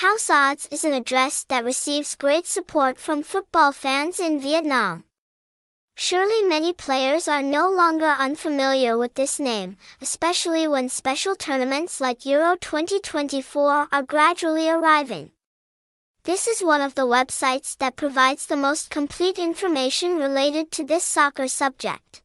House Odds is an address that receives great support from football fans in Vietnam. Surely many players are no longer unfamiliar with this name, especially when special tournaments like Euro 2024 are gradually arriving. This is one of the websites that provides the most complete information related to this soccer subject.